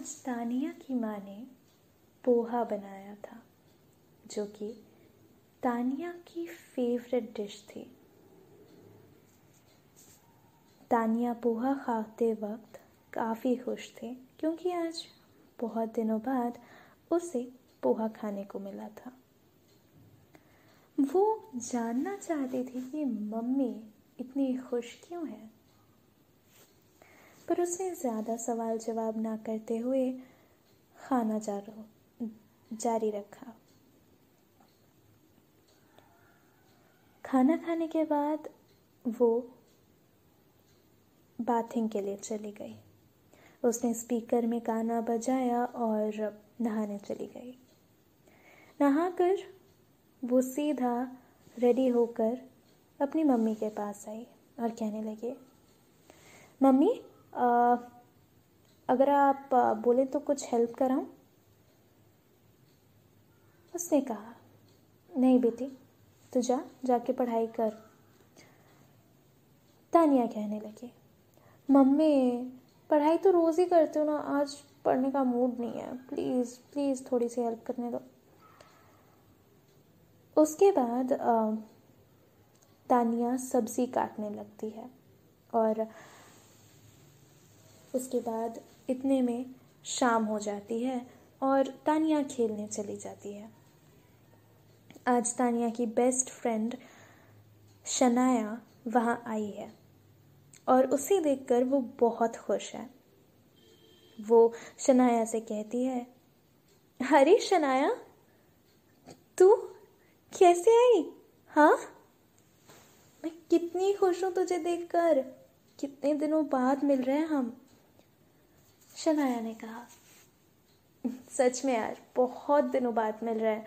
आज तानिया की माँ ने पोहा बनाया था, जो कि तानिया की फेवरेट डिश थी। तानिया पोहा खाते वक्त काफ़ी खुश थे, क्योंकि आज बहुत दिनों बाद उसे पोहा खाने को मिला था। वो जानना चाहती थी कि मम्मी इतनी खुश क्यों है। पर उसने ज़्यादा सवाल जवाब ना करते हुए खाना जारी रखा। खाना खाने के बाद वो बाथिंग के लिए चली गई। उसने स्पीकर में गाना बजाया और नहाने चली गई। नहाकर वो सीधा रेडी होकर अपनी मम्मी के पास आई और कहने लगे, मम्मी अगर आप बोले तो कुछ हेल्प कराऊं? उसने कहा, नहीं बेटी तो जा, जाके पढ़ाई कर। तानिया कहने लगी, मम्मी, पढ़ाई तो रोज़ ही करती हूँ ना, आज पढ़ने का मूड नहीं है। प्लीज़ प्लीज़ थोड़ी सी हेल्प करने दो। उसके बाद तानिया सब्ज़ी काटने लगती है और उसके बाद इतने में शाम हो जाती है और तानिया खेलने चली जाती है। आज तानिया की बेस्ट फ्रेंड शनाया वहाँ आई है और उसे देखकर वो बहुत खुश है। वो शनाया से कहती है, अरे शनाया, तू कैसे आई? हाँ? मैं कितनी खुश हूँ तुझे देखकर। कितने दिनों बाद मिल रहे हैं हम। शनाया ने कहा सच में यार, बहुत दिनों बाद मिल रहा है।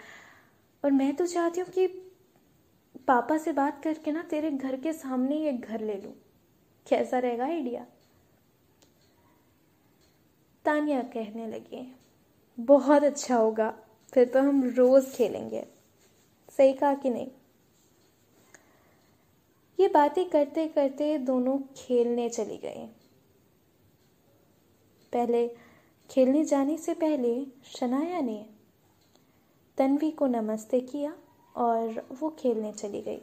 और मैं तो चाहती हूँ कि पापा से बात करके ना तेरे घर के सामने ही एक घर ले लूँ। कैसा रहेगा आइडिया? तानिया कहने लगी, बहुत अच्छा होगा, फिर तो हम रोज़ खेलेंगे। सही कहा कि नहीं? ये बातें करते करते दोनों खेलने चली गई। पहले, खेलने जाने से पहले शनाया ने तन्वी को नमस्ते किया और वो खेलने चली गई।